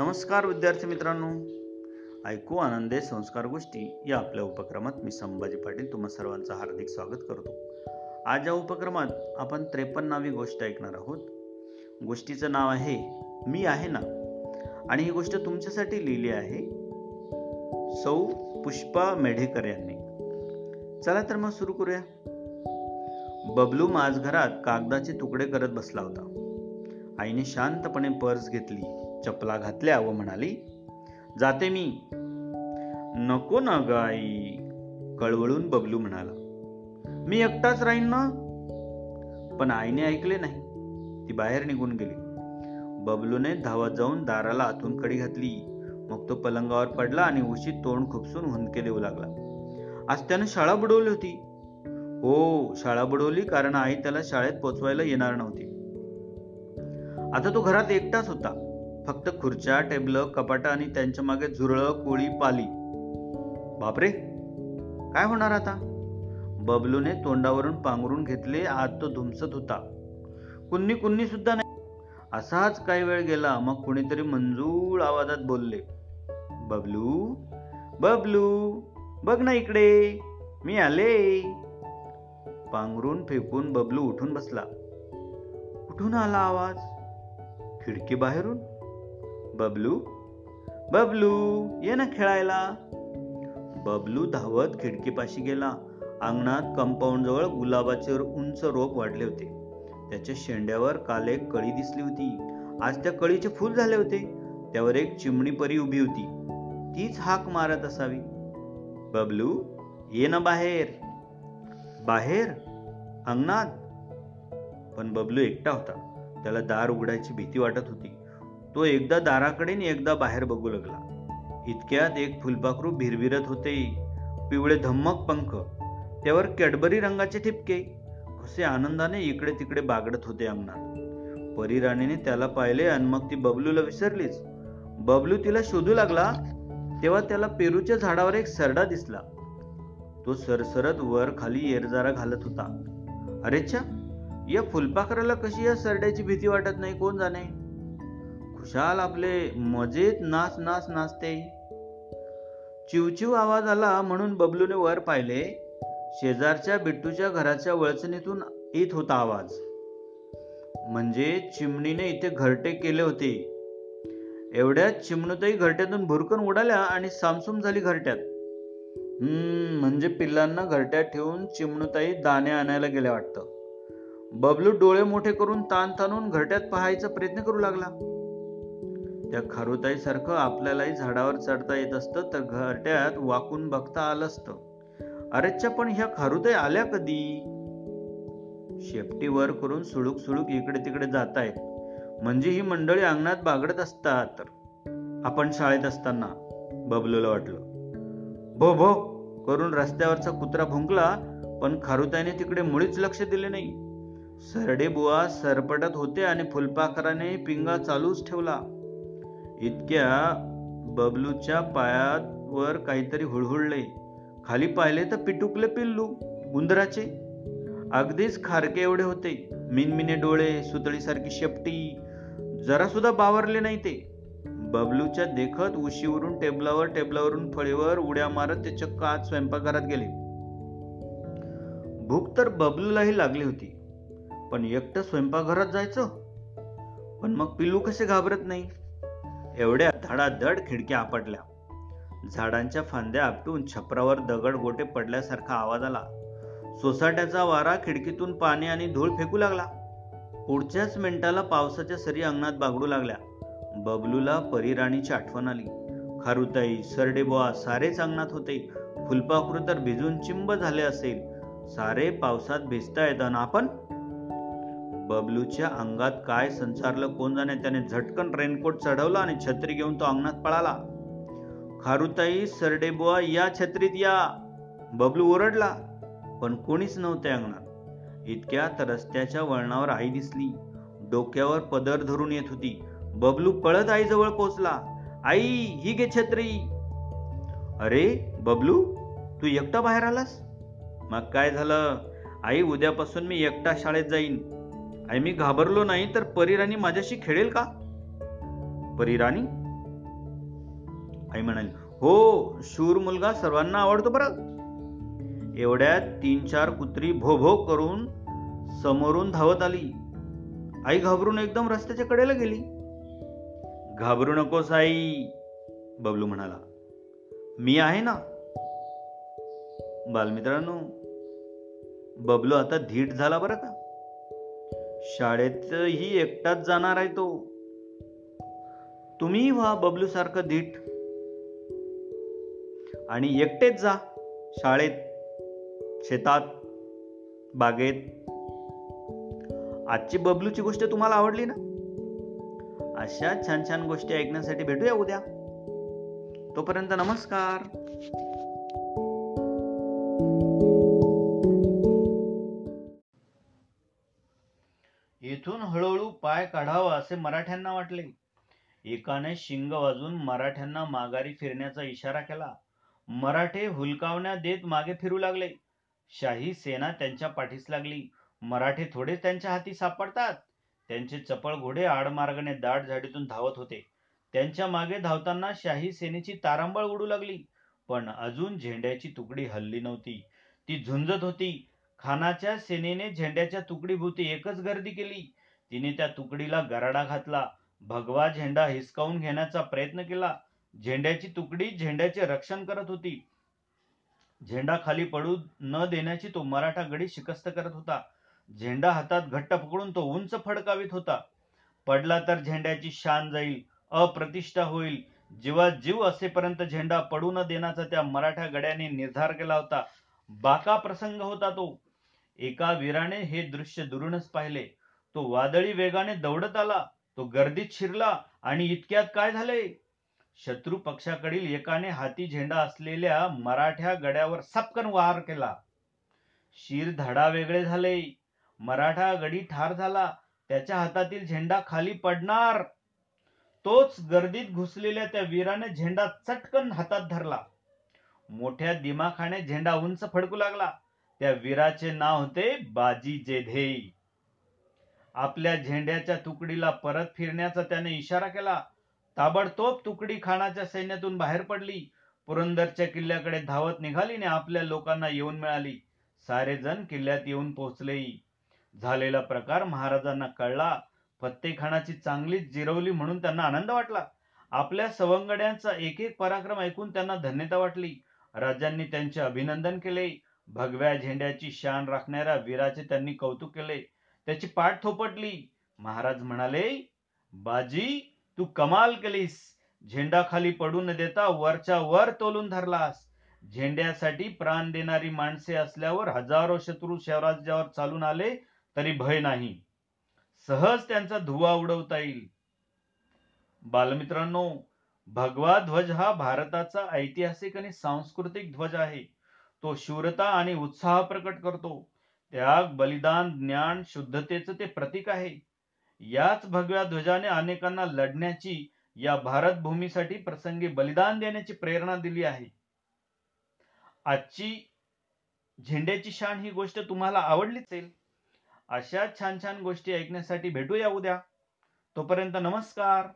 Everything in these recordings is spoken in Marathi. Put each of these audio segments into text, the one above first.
नमस्कार विद्यार्थी मित्रांनो. ऐकू आनंदे संस्कार गोष्टी या आपल्या उपक्रमात मी संभाजी पाटील तुम्हा सर्वांचं हार्दिक स्वागत करतो. आज या उपक्रमात आपण त्रेपन्नावी गोष्ट ऐकणार आहोत. गोष्टीचं नाव आहे मी आहे ना? आणि ही गोष्ट तुमच्यासाठी लिहिली आहे सौ पुष्पा मेढेकर यांनी. चला तर मग सुरू करूया. बबलू माझ घरात कागदाचे तुकडे करत बसला होता. आईने शांतपणे पर्स घेतली. चपला घातल्या व म्हणाली जाते मी. नको ना गाई कळवळून बबलू म्हणाला. मी एकटाच राहीन ना? पण आईने ऐकले नाही. ती बाहेर निघून गेली. बबलूने धावत जाऊन दाराला आतून कडी घातली. मग तो पलंगावर पडला आणि उशीत तोंड खुपसून हुंदके देऊ लागला. आज त्यानं शाळा बुडवली होती. हो शाळा बुडवली कारण आई त्याला शाळेत पोचवायला येणार नव्हती. आता तो घरात एकटाच होता. फक्त खुर्च्या टेबल कपाट आणि त्यांच्या मागे झुरळ कोळी पाली. बापरे! काय होणार आता? बबलूने तोंडावरून पांघरून घेतले आत तो धुमसत होता. कुन्नी कुन्नी सुद्धा नाही. असाच काही वेळ गेला मग कुणीतरी मंजूळ आवाजात बोलले. बबलू? बबलू? बघ ना इकडे. मी आले. पांघरून फेकून बबलू उठून बसला. कुठून आला आवाज? खिडकी बाहेरून? बबलू? बबलू ये ना खेळायला. बबलू धावत खिडकीपाशी गेला. अंगणात कंपाऊंड जवळ गुलाबाचे उंच रोप वाढले होते. त्याच्या शेंड्यावर काल एक कळी दिसली होती. आज त्या कळीचे फूल झाले होते. त्यावर एक चिमणी परी उभी होती. तीच हाक मारत असावी. बबलू ये ना बाहेर. बाहेर? अंगणात? पण बबलू एकटा होता. त्याला दार उघडायची भीती वाटत होती. तो एकदा दाराकडे एकदा बाहेर बघू लागला. इतक्यात एक फुलपाखरू भिरभिरत होते. पिवळे धम्मक पंख त्यावर कॅडबरी रंगाचे ठिपके. कसे आनंदाने इकडे तिकडे बागडत होते अंगणात. परीराणीने त्याला पाहिले आणि मग ती बबलूला विसरलीच. बबलू तिला शोधू लागला तेव्हा त्याला पेरूच्या झाडावर एक सरडा दिसला. तो सरसरत वर खाली येरजारा घालत होता. अरेच्छा या फुलपाखराला कशी या सरड्याची भीती वाटत नाही? कोण जाणे? खुशाल आपले मजेत नाच नाच नाचते. चिवचिव आवाज आला म्हणून बबलूने वर पाहिले. शेजारच्या बिट्टूच्या घराच्या वळचणीतून येत होता आवाज. म्हणजे चिमणीने इथे घरटे केले होते. एवढ्यात चिमणूतही घरट्यातून भुरकन उडाल्या आणि सामसूम झाली घरट्यात. हम्म म्हणजे पिल्लांना घरट्यात ठेवून चिमणूताई दाणे आणायला गेल्या वाटतं. बबलू डोळे मोठे करून ताण ताणून घरट्यात पाहायचा प्रयत्न करू लागला. त्या खारुताई सारखं आपल्यालाही झाडावर चढता येत असतं तर घरट्यात वाकून बघता आलं असतं. अरेच्या पण ह्या खारुताई आल्या कधी? शेपटी वर करून सुळूक सुळूक इकडे तिकडे जातायत. म्हणजे ही मंडळी अंगणात बागडत असतात. आपण शाळेत असताना बबलूला वाटलं. भो भो करून रस्त्यावरचा कुत्रा भुंकला पण खारुताईने तिकडे मुळीच लक्ष दिले नाही. सरडे बुवा सरपटत होते आणि फुलपाखराने पिंगा चालूच ठेवला. इतक्या बबलूच्या पायावर काहीतरी हुळहुळले खाली पाहिले तर पिटुकले पिल्लू उंदराचे. अगदीच खारके एवढे होते. मिनमिने डोळे सुतळीसारखी शेपटी. जरा सुद्धा बावरले नाही ते. बबलूच्या देखत उशीवरून टेबलावर टेबलावरून फळीवर उड्या मारत ते चक्क आज स्वयंपाकघरात गेले. भूक तर बबलूलाही लागली होती. पण एकटं स्वयंपाकघरात जायचं? पण मग पिल्लू कसे घाबरत नाही? एवढ्या धडाधड खिडक्या आपटल्या. झाडांच्या फांद्या आपटून छपरावर दगड गोटे पडल्यासारखा आवाज आला. सोसाट्याचा वारा खिडकीतून पाणी आणि धूळ फेकू लागला. पुढच्याच मिनिटाला पावसाच्या सरी अंगणात बागडू लागल्या. बबलूला परीराणीची आठवण आली. खारुताई सरडेबोआ सारेच अंगणात होते. फुलपाखरू तर भिजून चिंब झाले असेल. सारे पावसात भिजता येतात आपण? बबलूच्या अंगात काय संसारलं कोण जाणे? त्याने झटकन रेनकोट चढवला आणि छत्री घेऊन तो अंगणात पळाला. खारुताई सरडेबुआ या छत्रीत या. बबलू ओरडला पण कोणीच नव्हते अंगणात. इतक्यात रस्त्याच्या वळणावर आई दिसली. डोक्यावर पदर धरून येत होती. बबलू पळत आईजवळ पोचला आई ही घे छत्री. अरे बबलू तू एकटा बाहेर आलास? मग काय झालं? आई उद्यापासून मी एकटा शाळेत जाईन. आई मी घाबरलो नाही तर परीराणी माझ्याशी खेळेल का? परीराणी? आई म्हणाली हो शूर मुलगा सर्वांना आवडतो बरं. एवढ्यात तीन चार कुत्री भो भो करून समोरून धावत आली. आई घाबरून एकदम रस्त्याच्या कडेला गेली. घाबरू नकोस आई बबलू म्हणाला. मी आहे ना. बालमित्रांनो बबलू आता धीट झाला बरं का? शाळेतही एकटाच जाणार आहे तो. तुम्ही व्हा बबलू सारखं धीट. आणि एकटेच जा शाळेत शेतात बागेत. आजची बबलूची गोष्ट तुम्हाला आवडली ना? अशा छान छान गोष्टी ऐकण्यासाठी भेटूया उद्या. तोपर्यंत नमस्कार. येथून हळूहळू पाय काढावा असे मराठ्यांना वाटले. एकाने शिंग वाजून मराठ्यांना माघारी फिरण्याचा इशारा केला. मराठे हुलकावण्या देत मागे फिरू लागले. शाही सेना त्यांच्या पाठीस लागली. मराठे थोडे त्यांच्या हाती सापडतात. त्यांचे चपळ घोडे आडमार्गाने दाट झाडीतून धावत होते. त्यांच्या मागे धावताना शाही सेनेची तारांबळ उडू लागली. पण अजून झेंड्याची तुकडी हल्ली नव्हती. ती झुंजत होती. खानाच्या सेनेने झेंड्याच्या तुकडीभोवती एकच गर्दी केली. तिने त्या तुकडीला गराडा घातला. भगवा झेंडा हिसकावून घेण्याचा प्रयत्न केला. झेंड्याची तुकडी झेंड्याचे रक्षण करत होती. झेंडा खाली पडू न देण्याची तो मराठा गडी शिकस्त करत होता. झेंडा हातात घट्ट पकडून तो उंच फडकावित होता. पडला तर झेंड्याची शान जाईल अप्रतिष्ठा होईल. जीवा जीव असेपर्यंत झेंडा पडू न देण्याचा त्या मराठा गड्याने निर्धार केला होता. बाका प्रसंग होता तो. एका वीराने हे दृश्य दुरूनच पाहिले. तो वादळी वेगाने दौडत आला तो गर्दीत शिरला आणि इतक्यात काय झाले? शत्रू पक्षाकडील एकाने हाती झेंडा असलेल्या मराठ्या गड्यावर सपकन वार केला. शिर धडा वेगळे झाले. मराठा गडी ठार झाला. त्याच्या हातातील झेंडा खाली पडणार. तोच गर्दीत घुसलेल्या त्या वीराने झेंडा चटकन हातात धरला. मोठ्या दिमाखाने झेंडा उंच फडकू लागला. त्या वीराचे नाव होते बाजी जेधे आपल्या झेंड्याच्या तुकडीला परत फिरण्याचा त्याने इशारा केला. ताबडतोब तुकडी खानाच्या सैन्यातून बाहेर पडली. पुरंदरच्या किल्ल्याकडे धावत निघाली आणि आपल्या लोकांना येऊन मिळाली. सारे जण किल्ल्यात येऊन पोहोचले. झालेला प्रकार महाराजांना कळला. फत्तेखानाची चांगलीच जिरवली म्हणून त्यांना आनंद वाटला. आपल्या सवंगड्यांचा एक एक पराक्रम ऐकून त्यांना धन्यता वाटली. राजांनी त्यांचे अभिनंदन केले. भगव्या झेंड्याची शान राखणाऱ्या वीराचे त्यांनी कौतुक केले. त्याची पाठ थोपटली. महाराज म्हणाले बाजी तू कमाल केलीस. झेंडा खाली पडू न देता वरच्या वर तोलून धरलास. झेंड्यासाठी प्राण देणारी माणसे असल्यावर हजारो शत्रू स्वराज्यावर चालून आले तरी भय नाही. सहज त्यांचा धुवा उडवता येईल. बालमित्रांनो भगवा ध्वज हा भारताचा ऐतिहासिक आणि सांस्कृतिक ध्वज आहे. तो शूरता आणि उत्साह प्रकट करतो. त्याग बलिदान ज्ञान शुद्धतेचं ते प्रतीक आहे. याच भगव्या ध्वजाने अनेकांना लढण्याची या भारत भूमीसाठी प्रसंगी बलिदान देण्याची प्रेरणा दिली आहे. आजची झेंड्याची शान ही गोष्ट तुम्हाला आवडलीच असेल. अशा छान छान गोष्टी ऐकण्यासाठी भेटूया उद्या. तोपर्यंत नमस्कार.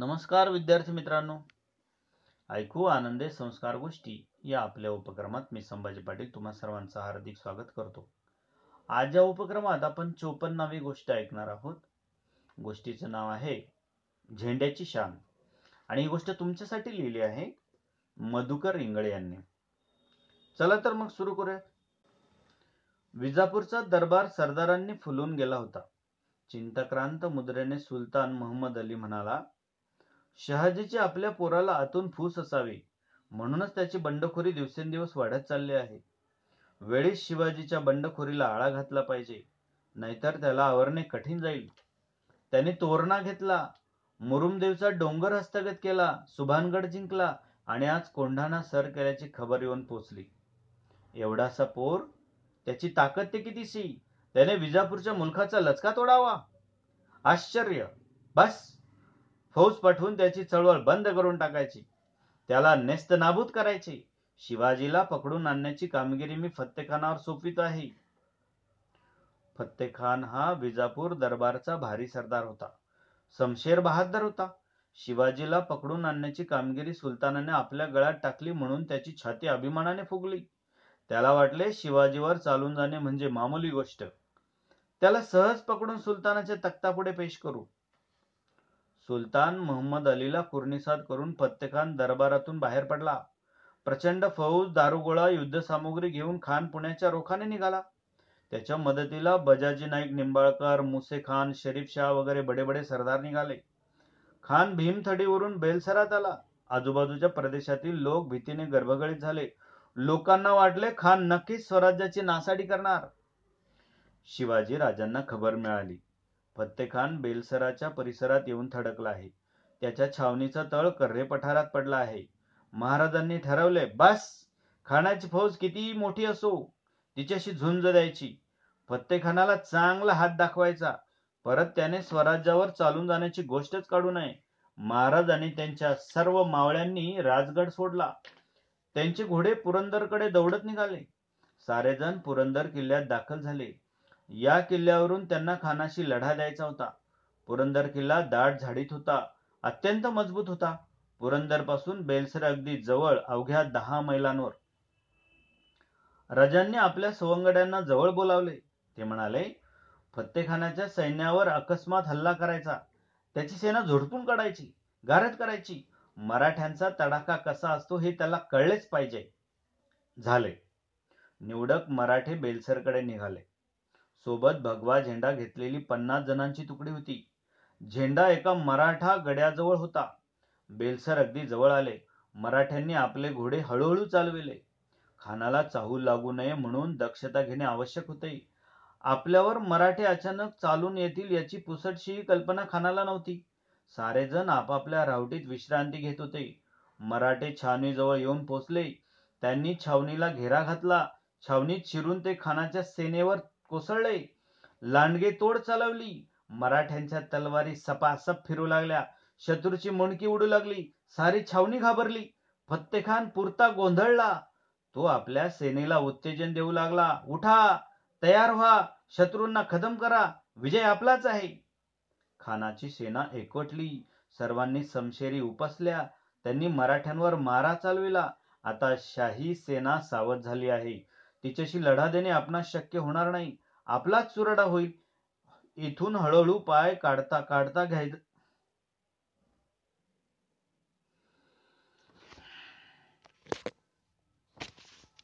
नमस्कार विद्यार्थी मित्रांनो. ऐकू आनंदे संस्कार गोष्टी या आपल्या उपक्रमात मी संभाजी पाटील तुम्हा सर्वांचं हार्दिक स्वागत करतो. आज या उपक्रमात आपण चोपन्नावी गोष्ट ऐकणार आहोत. गोष्टीचं नाव आहे झेंड्याची शान. आणि ही गोष्ट तुमच्यासाठी लिहिली आहे मधुकर इंगळे यांनी. चला तर मग सुरू करूया विजापूरचा दरबार सरदारांनी फुलून गेला होता. चिंताक्रांत मुद्रेने सुलतान मोहम्मद अली म्हणाला शहाजीची आपल्या पोराला आतून फूस असावे. म्हणूनच त्याची बंडखोरी दिवसेंदिवस वाढत चालली आहे. वेळीच शिवाजीच्या बंडखोरीला आळा घातला पाहिजे. नाहीतर त्याला आवरणे कठीण जाईल. त्याने तोरणा घेतला मुरुमदेवचा डोंगर हस्तगत केला सुभानगड जिंकला आणि आज कोंढाणा सर केल्याची खबर येऊन पोचली. एवढासा पोर त्याची ताकद ते कितीशी? त्याने विजापूरच्या मुलखाचा लचका तोडावा? आश्चर्य! बस! फौज पाठवून त्याची चळवळ बंद करून टाकायची. त्याला नेस्त नाबूद करायचे. शिवाजीला पकडून आणण्याची कामगिरी मी फत्तेखानावर सोपवित आहे. फत्तेखान हा विजापूर दरबारचा भारी सरदार होता. समशेर बहादर होता. शिवाजीला पकडून आणण्याची कामगिरी सुलतानाने आपल्या गळ्यात टाकली म्हणून त्याची छाती अभिमानाने फुगली. त्याला वाटले शिवाजीवर चालून जाणे म्हणजे मामूली गोष्ट. त्याला सहज पकडून सुलतानाच्या तख्तापुढे पेश करू. सुलतान मोहम्मद अलीला कुर्निसाद करून फत्तेखान दरबारातून बाहेर पडला. प्रचंड फौज दारुगोळा युद्धसामुग्री घेऊन खान पुण्याच्या रोखाने निघाला. त्याच्या मदतीला बजाजी नाईक निंबाळकर मुसे खान शरीफ शाह वगैरे बडे बडे सरदार निघाले. खान भीमथडीवरून बेलसरात आला. आजूबाजूच्या प्रदेशातील लोक भीतीने गर्भगळीत झाले. लोकांना वाटले खान नक्कीच स्वराज्याची नासाडी करणार. शिवाजी राजांना खबर मिळाली. फत्तेखान बेलसराच्या परिसरात येऊन थडकला आहे. त्याच्या छावणीचा तळ कर्रे पठारात पडला आहे. महाराजांनी ठरवले बस खानाची फौज कितीही मोठी असो तिच्याशी झुंज द्यायची. फत्तेखानाला चांगला हात दाखवायचा. परत त्याने स्वराज्यावर चालून जाण्याची गोष्टच काढू नये. महाराज आणि त्यांच्या सर्व मावळ्यांनी राजगड सोडला. त्यांचे घोडे पुरंदरकडे दौडत निघाले. सारेजण पुरंदर किल्ल्यात दाखल झाले. या किल्ल्यावरून त्यांना खानाशी लढा द्यायचा होता. पुरंदर किल्ला दाट झाडीत होता. अत्यंत मजबूत होता. पुरंदरपासून बेलसर अगदी जवळ अवघ्या दहा मैलांवर. राजांनी आपल्या सवंगड्यांना जवळ बोलावले. ते म्हणाले फत्तेखानाच्या सैन्यावर अकस्मात हल्ला करायचा. त्याची सेना झोडपून काढायची गारद करायची. मराठ्यांचा तडाखा कसा असतो हे त्याला कळलेच पाहिजे. झाले. निवडक मराठे बेलसरकडे निघाले. सोबत भगवा झेंडा घेतलेली पन्नास जणांची तुकडी होती. झेंडा एका मराठा गड्याजवळ होता. बेलसर अगदी जवळ आले. मराठ्यांनी आपले घोडे हळूहळू चालविले. खानाला चाहूल लागू नये म्हणून दक्षता घेणे आवश्यक होते. आपल्यावर मराठे अचानक चालून येतील याची पुसटशी कल्पना खानाला नव्हती. सारेजण आपापल्या रावटीत विश्रांती घेत होते. मराठे छावणीजवळ येऊन पोचले. त्यांनी छावणीला घेरा घातला. छावणीत शिरून ते खानाच्या सेनेवर कोसळले. लांडगे तोड चालवली. मराठ्यांच्या तलवारी सपासप फिरू लागल्या. शत्रूची मुणकी उडू लागली. सारी छावणी घाबरली. फत्तेखान पुरता गोंधळला. तो आपल्या सेनेला उत्तेजन देऊ लागला. उठा तयार व्हा. शत्रूंना खतम करा. विजय आपलाच आहे. खानाची सेना एकवटली. सर्वांनी समशेरी उपसल्या. त्यांनी मराठ्यांवर मारा चालविला. आता शाही सेना सावध झाली आहे. तिच्याशी लढा देणे आपणास शक्य होणार नाही. आपलाच चुरडा होईल. इथून हळूहळू पाय काढता काढता